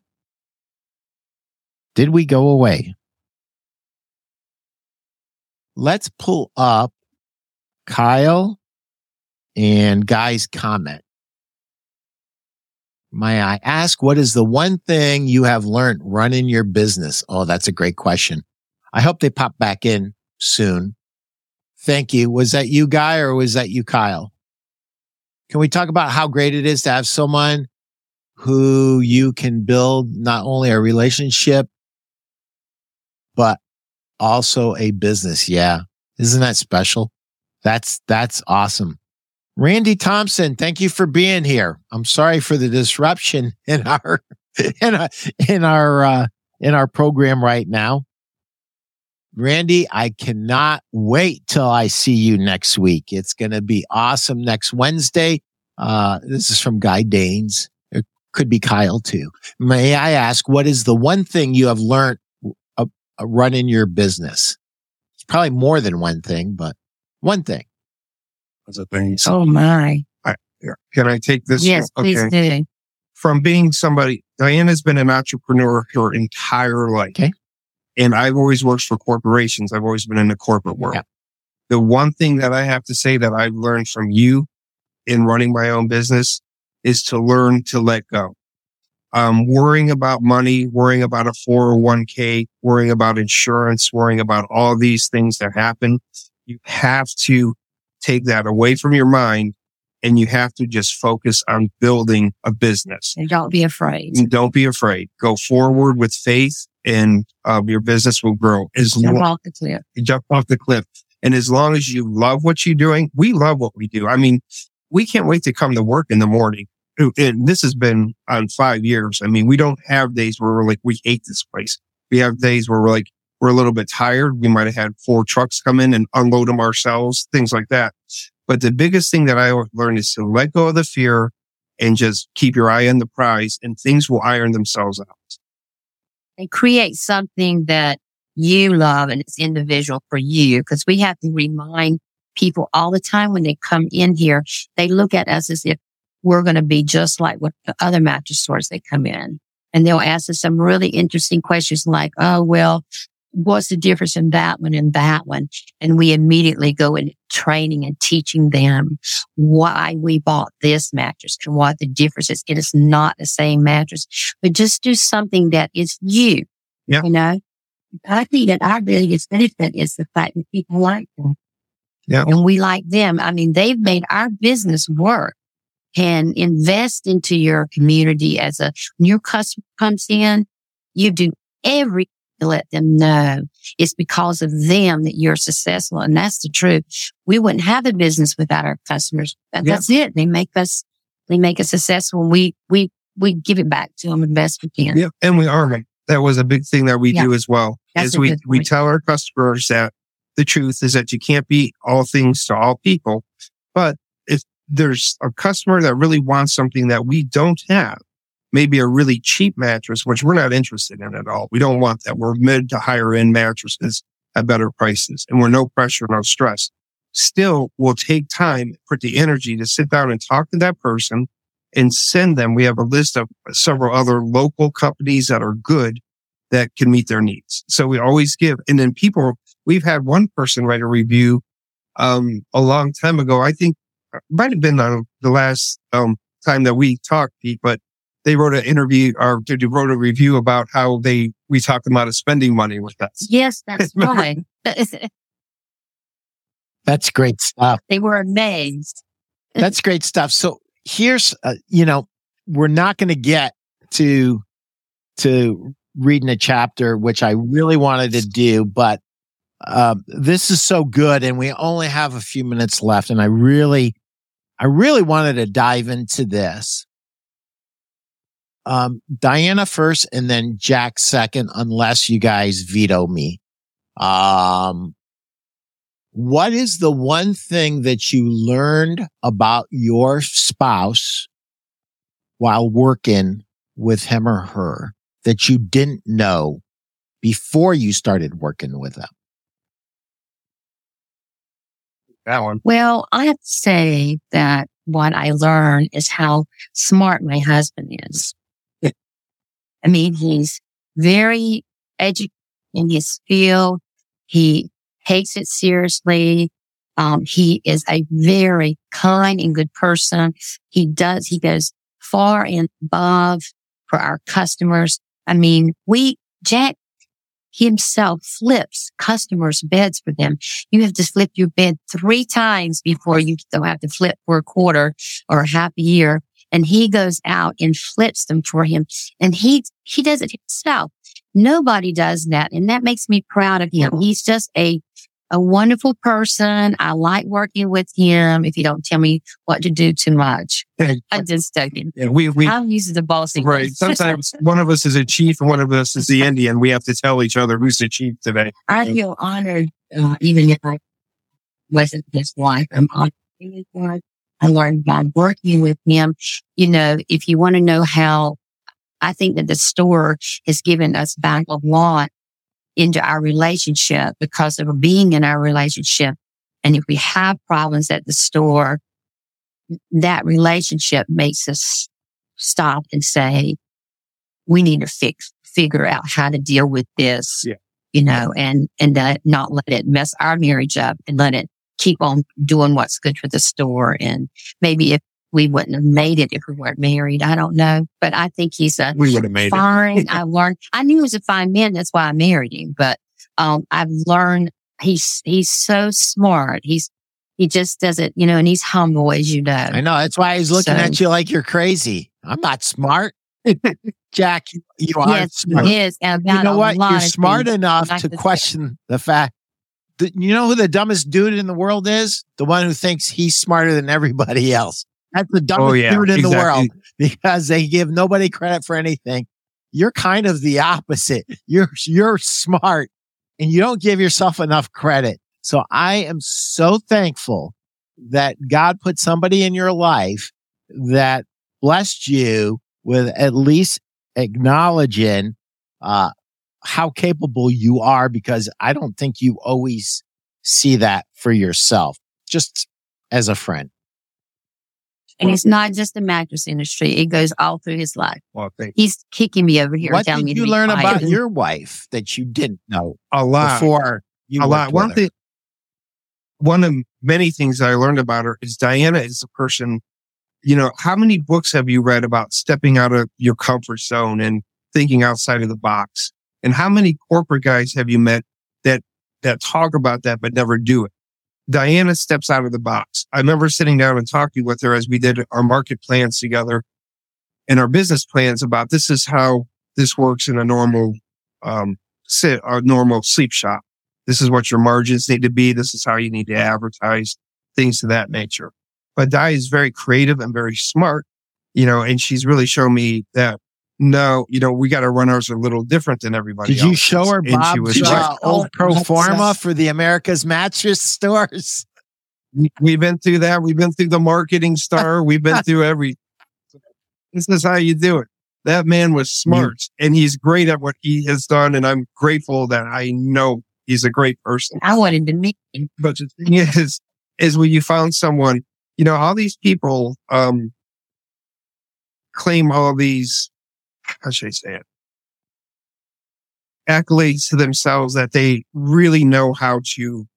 Did we go away? Let's pull up Kyle and Guy's comment. May I ask, what is the one thing you have learned running your business? Oh, that's a great question. I hope they pop back in soon. Thank you. Was that you, Guy, or was that you, Kyle? Can we talk about how great it is to have someone who you can build not only a relationship, but also a business? Yeah. Isn't that special? That's, that's awesome. Randy Thompson, thank you for being here. I'm sorry for the disruption in our, in our, in our, uh, in our program right now. Randy, I cannot wait till I see you next week. It's going to be awesome next Wednesday. Uh, this is from Guy Danes. It could be Kyle too. May I ask, what is the one thing you have learned uh, uh, running your business? It's probably more than one thing, but one thing. That's a thing. Oh my. I, can I take this? Yes, please do. From being somebody, Dianna's been an entrepreneur her entire life. Okay. And I've always worked for corporations. I've always been in the corporate world. Yeah. The one thing that I have to say that I've learned from you in running my own business is to learn to let go. Um, worrying about money, worrying about a 401k, worrying about insurance, worrying about all these things that happen. You have to take that away from your mind and you have to just focus on building a business. And don't be afraid. And don't be afraid. Go forward with faith and um, your business will grow. As Jump off the cliff. jump off the cliff. And as long as you love what you're doing, we love what we do. I mean, we can't wait to come to work in the morning. And this has been on five years. I mean, we don't have days where we're like, we hate this place. We have days where we're like, we're a little bit tired. We might have had four trucks come in and unload them ourselves, things like that. But the biggest thing that I learned is to let go of the fear and just keep your eye on the prize and things will iron themselves out. And create something that you love and it's individual for you because we have to remind people all the time when they come in here, they look at us as if we're going to be just like what the other mattress stores they come in. And they'll ask us some really interesting questions like, Oh, well, what's the difference in that one and that one? And we immediately go into training and teaching them why we bought this mattress and what the difference is. It is not the same mattress, but just do something that is you. Yeah. You know, I think that our biggest benefit is the fact that people like them. Yeah. And we like them. I mean, they've made our business work and invest into your community as a new customer comes in. You do every to let them know it's because of them that you're successful. And that's the truth. We wouldn't have a business without our customers. That, Yeah. That's it. They make us, they make us successful. We, we, we give it back to them as best we can. Yeah, and we are. That was a big thing that we Yeah. do as well. That's is we we tell our customers that the truth is that you can't be all things to all people, but if there's a customer that really wants something that we don't have, maybe a really cheap mattress, which we're not interested in at all. We don't want that. We're mid to higher end mattresses at better prices, and we're no pressure, no stress. Still, we'll take time, put the energy to sit down and talk to that person and send them. We have a list of several other local companies that are good that can meet their needs. So we always give. And then people, we've had one person write a review, um, a long time ago. I think might have been the last, um, time that we talked, Pete, but they wrote an interview or they wrote a review about how they, we talked them out of spending money with us. Yes, that's right. That's great stuff. they were amazed. That's great stuff. So here's, uh, you know, we're not going to get to to reading a chapter, which I really wanted to do, but um, this is so good, and we only have a few minutes left, and I really, I really wanted to dive into this. Um, Dianna first, and then Jack second, unless you guys veto me. Um, what is the one thing that you learned about your spouse while working with him or her that you didn't know before you started working with them? That one. Well, I have to say that what I learned is how smart my husband is. I mean, he's very educated in his field. He takes it seriously. Um, he is a very kind and good person. He does, he goes far and above for our customers. I mean, we, Jack himself flips customers' beds for them. You have to flip your bed three times before you don't have to flip for a quarter or a half a year. And he goes out and flips them for him. And he, he does it himself. Nobody does that. And that makes me proud of him. He's just a, a wonderful person. I like working with him if you don't tell me what to do too much. I just joking. And we, we, I'm used to bossing. right. Sometimes one of us is a chief and one of us is the Indian. We have to tell each other who's the chief today. I feel honored, uh, even if I wasn't his wife. I'm honored his wife. I learned by working with him. You know, if you want to know how, I think that the store has given us back a lot into our relationship because of being in our relationship. And if we have problems at the store, that relationship makes us stop and say, we need to fix, figure out how to deal with this. Yeah. You know, and, and that not let it mess our marriage up and let it keep on doing what's good for the store. And maybe if we wouldn't have made it if we weren't married, I don't know. But I think he's a We would have made it. fine. I learned, I knew he was a fine man. That's why I married him. But, um, I've learned he's, he's so smart. He's, he just doesn't, you know, and he's humble as you know. I know. That's why he's looking So- at you like you're crazy. I'm not smart. Jack, you are Yes, smart. he is. and You know a what? lot You're smart enough Like to the- question the fact that you know who the dumbest dude in the world is? The one who thinks he's smarter than everybody else. That's the dumbest Oh yeah. dude in the world because they give nobody credit for anything. You're kind of the opposite. You're you're smart and you don't give yourself enough credit. So I am so thankful that God put somebody in your life that blessed you with at least acknowledging uh, how capable you are because I don't think you always see that for yourself, just as a friend. And it's not just the mattress industry. It goes all through his life. Well, thank He's kicking me over here What telling me did to you be learn quiet. about your wife that you didn't know a lot. before you a lot. One with her? thing, one of many things I learned about her is Dianna is a person. You know, how many books have you read about stepping out of your comfort zone and thinking outside of the box? And how many corporate guys have you met that that talk about that but never do it? Dianna steps out of the box. I remember sitting down and talking with her as we did our market plans together and our business plans about this is how this works in a normal um, sit a normal sleep shop. This is what your margins need to be. This is how you need to advertise things of that nature. But Di is very creative and very smart, you know, and she's really shown me that no, you know, we got to run ours a little different than everybody Did you show her And she was uh, right. old pro That's, forma for the America's Mattress stores? We- We've been through that. We've been through the marketing star. We've been through every. This is how you do it. That man was smart and he's great at what he has done. And I'm grateful that I know he's a great person. I wanted to meet him. But the thing is, is when you found someone, you know, all these people, um, claim all these, how should I say it? Accolades to themselves that they really know how to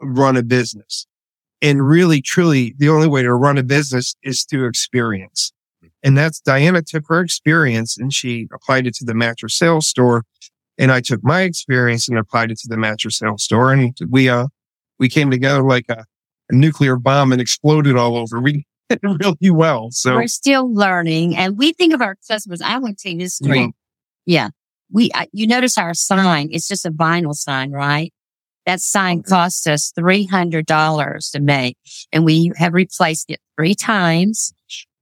run a business. And really, truly, the only way to run a business is through experience. And that's Dianna took her experience and she applied it to the mattress sales store. And I took my experience and applied it to the mattress sales store. And we, uh, we came together like a, a nuclear bomb and exploded all over. We really well. So We're still learning and we think of our customers. I want to tell you this story. Yeah. Yeah. We, I, you notice our sign, it's just a vinyl sign, right? That sign cost us $300 to make and we have replaced it three times.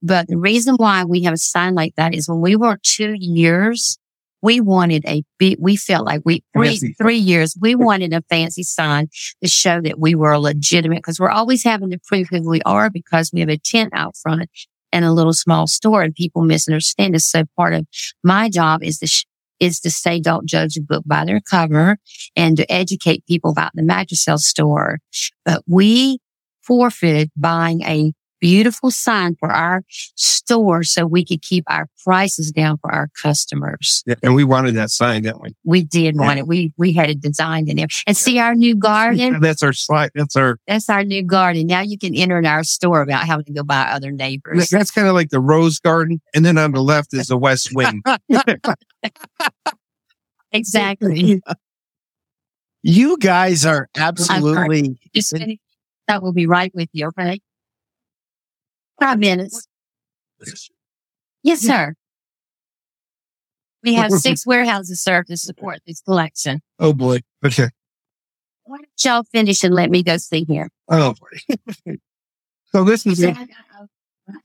But the reason why we have a sign like that is when we were two years, we wanted a big, we felt like we, three, Fancy. three years, we wanted a fancy sign to show that we were legitimate because we're always having to prove who we are because we have a tent out front and a little small store and people misunderstand us. So part of my job is to, sh- is to say, don't judge a book by their cover and to educate people about the mattress sales store. But we forfeited buying a beautiful sign for our store so we could keep our prices down for our customers. Yeah, and we wanted that sign, didn't we? We did want it. We, we had it designed in there and see our new garden. That's our slide. That's our, That's our new garden. Now you can enter in our store without having to go by other neighbors. that's kind of like the rose garden. And then on the left is the west wing. Exactly. You guys are absolutely Just. That will be right with you. Okay. Five minutes. Yes, sir. We have six warehouses, sir, to support this collection. oh boy. Okay. Why don't y'all finish and let me go see here? Oh boy. so this is,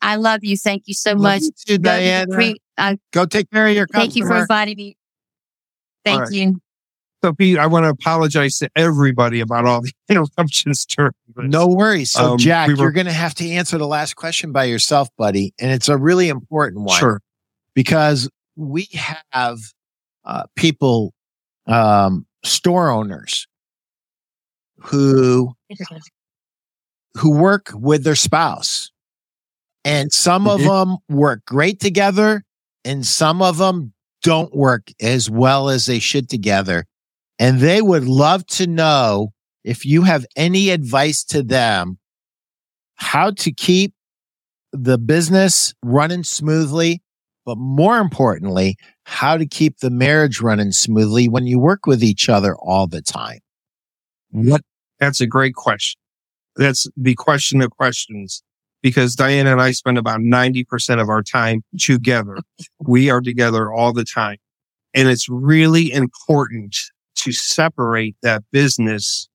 I love you. Thank you so Love much. you too, Go Dianna. pre- uh, Go take care of your customer. thank you for inviting me. Thank right. you. So Pete, I want to apologize to everybody about all the interruptions during this. No worries. So, Um, Jack, we were- you're going to have to answer the last question by yourself, buddy. And it's a really important one Sure. because we have uh, people, um, store owners who who work with their spouse. And some of Mhm. them work great together and some of them don't work as well as they should together. And they would love to know if you have any advice to them how to keep the business running smoothly, but more importantly, how to keep the marriage running smoothly when you work with each other all the time. What? That's a great question. That's the question of questions because Dianna and I spend about 90% of our time together. we are together all the time. And it's really important to separate that business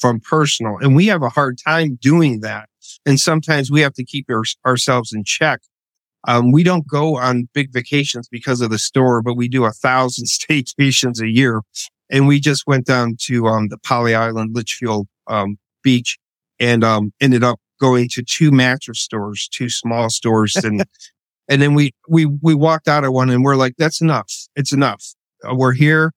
from personal. And we have a hard time doing that. And sometimes we have to keep our, ourselves in check. Um, we don't go on big vacations because of the store, but we do a thousand staycations a year. And we just went down to, um, the Pawleys Island, Litchfield, um, beach and, um, ended up going to two mattress stores, two small stores. And, and then we, we, we walked out of one and we're like, that's enough. It's enough. Uh, we're here.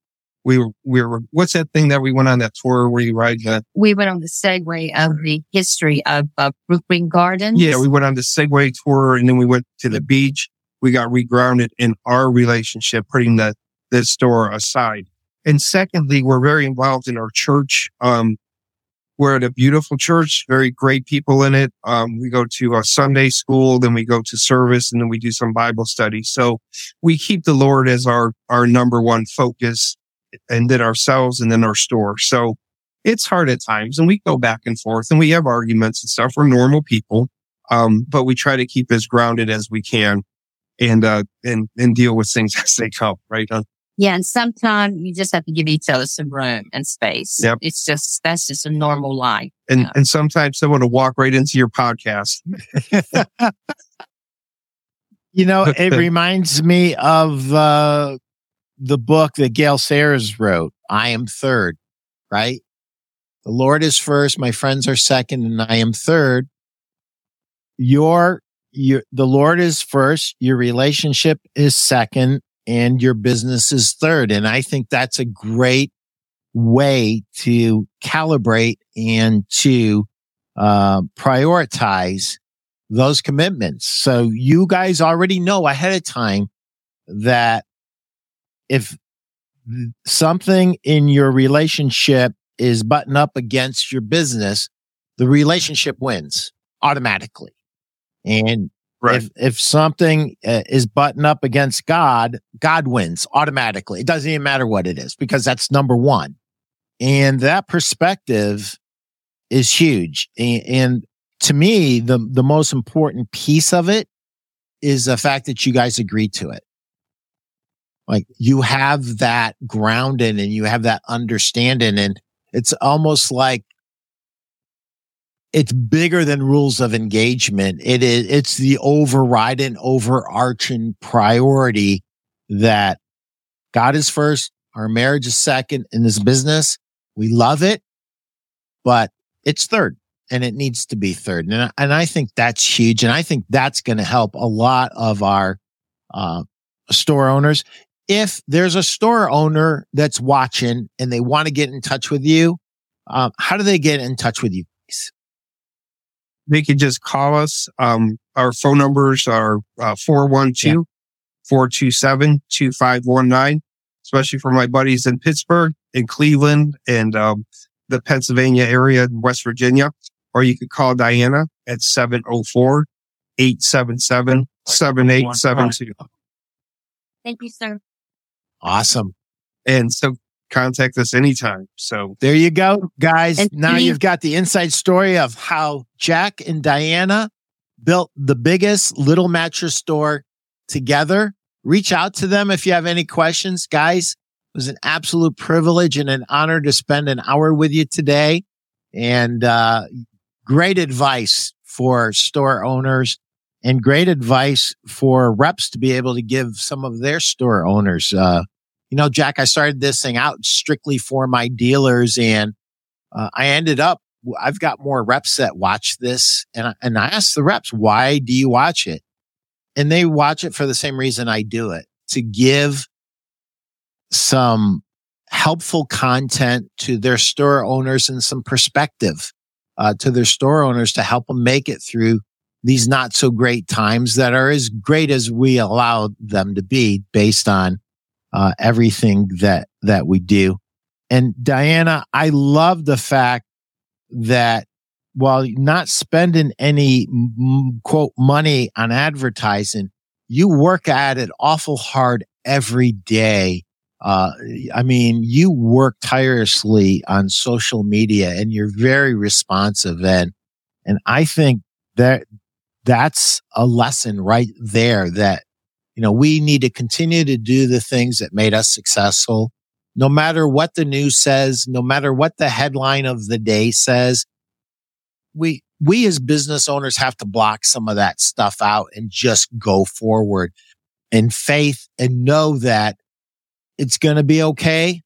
We were, we were, what's that thing that we went on that tour where you ride that? We went on the Segway of the history of, of Brookgreen Gardens. Yeah, we went on the Segway tour and then we went to the beach. We got regrounded in our relationship, putting the, the store aside. And secondly, we're very involved in our church. Um, we're at a beautiful church, very great people in it. Um, we go to a Sunday school, then we go to service and then we do some Bible study. So we keep the Lord as our, our number one focus and then ourselves and then our store. So it's hard at times and we go back and forth and we have arguments and stuff. We're normal people. Um, but we try to keep as grounded as we can and, uh, and, and deal with things as they come, right? Uh, Yeah, and sometimes you just have to give each other some room and space. Yep. It's just that's just a normal life. And Yeah. and sometimes someone will walk right into your podcast. You know, it reminds me of uh, the book that Gale Sayers wrote, I Am Third, right? The Lord is first, my friends are second, and I am third. Your, your, the Lord is first, your relationship is second, and your business is third. And I think that's a great way to calibrate and to uh, prioritize those commitments. So you guys already know ahead of time that if something in your relationship is button up against your business, the relationship wins automatically. And if, if something uh, is button up against God, God wins automatically. It doesn't even matter what it is because that's number one. And that perspective is huge. And, and to me, the, the most important piece of it is the fact that you guys agreed to it. Like you have that grounding and you have that understanding. And it's almost like it's bigger than rules of engagement. It is, it's the overriding, overarching priority that God is first, our marriage is second in this business. We love it, but it's third and it needs to be third. And, I- and I think that's huge. And I think that's going to help a lot of our, uh, store owners. If there's a store owner that's watching and they want to get in touch with you, um, how do they get in touch with you? guys? They can just call us. Um, our phone numbers are uh, 412 427 2519, especially for my buddies in Pittsburgh, in Cleveland, and um, the Pennsylvania area, West Virginia. Or you could call Dianna at 704 877 7872. Thank you, sir. Awesome. And so contact us anytime. So There you go, guys. And now Steve- you've got the inside story of how Jack and Dianna built the biggest little mattress store together. Reach out to them if you have any questions, guys. It was an absolute privilege and an honor to spend an hour with you today. And uh, great advice for store owners and great advice for reps to be able to give some of their store owners. Uh, you know, Jack, I started this thing out strictly for my dealers and uh, I ended up, I've got more reps that watch this and I, and I asked the reps, why do you watch it? And they watch it for the same reason I do it to give some helpful content to their store owners and some perspective uh, to their store owners to help them make it through these not so great times that are as great as we allow them to be based on uh, everything that that we do. And Dianna, I love the fact that while not spending any quote money on advertising, you work at it awful hard every day. Uh, I mean, you work tirelessly on social media and you're very responsive. And, and I think that that's a lesson right there that, you know, we need to continue to do the things that made us successful. No matter what the news says, no matter what the headline of the day says, we, we as business owners have to block some of that stuff out and just go forward in faith and know that it's going to be okay.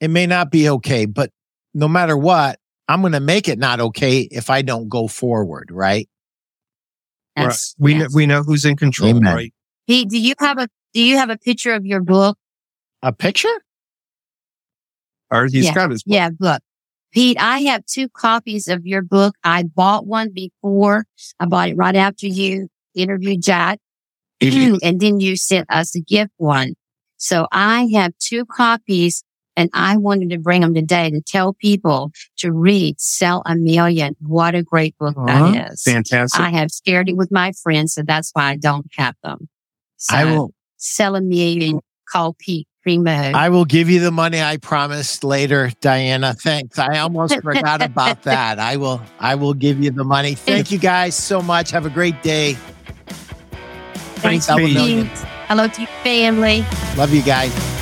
It may not be okay, but no matter what, I'm going to make it not okay if I don't go forward, right? Yes, we yes. know, we know who's in control, Amen. right? Pete, do you have a do you have a picture of your book? A picture? Or he's Yeah. got his Yeah, look. Pete, I have two copies of your book. I bought one before. I bought it right after you interviewed Jack. and then you sent us a gift one. So I have two copies and I wanted to bring them today to tell people to read Sell a Million. What a great book Uh-huh. that is. fantastic. I have shared it with my friends, so that's why I don't have them. So I will, Sell a Million, call Pete Primeau. I will give you the money I promised later, Dianna. Thanks. I almost forgot about that. I will, I will give you the money. Thank you guys so much. Have a great day. Thanks, Thanks. Pete. Hello to your family. Love you guys.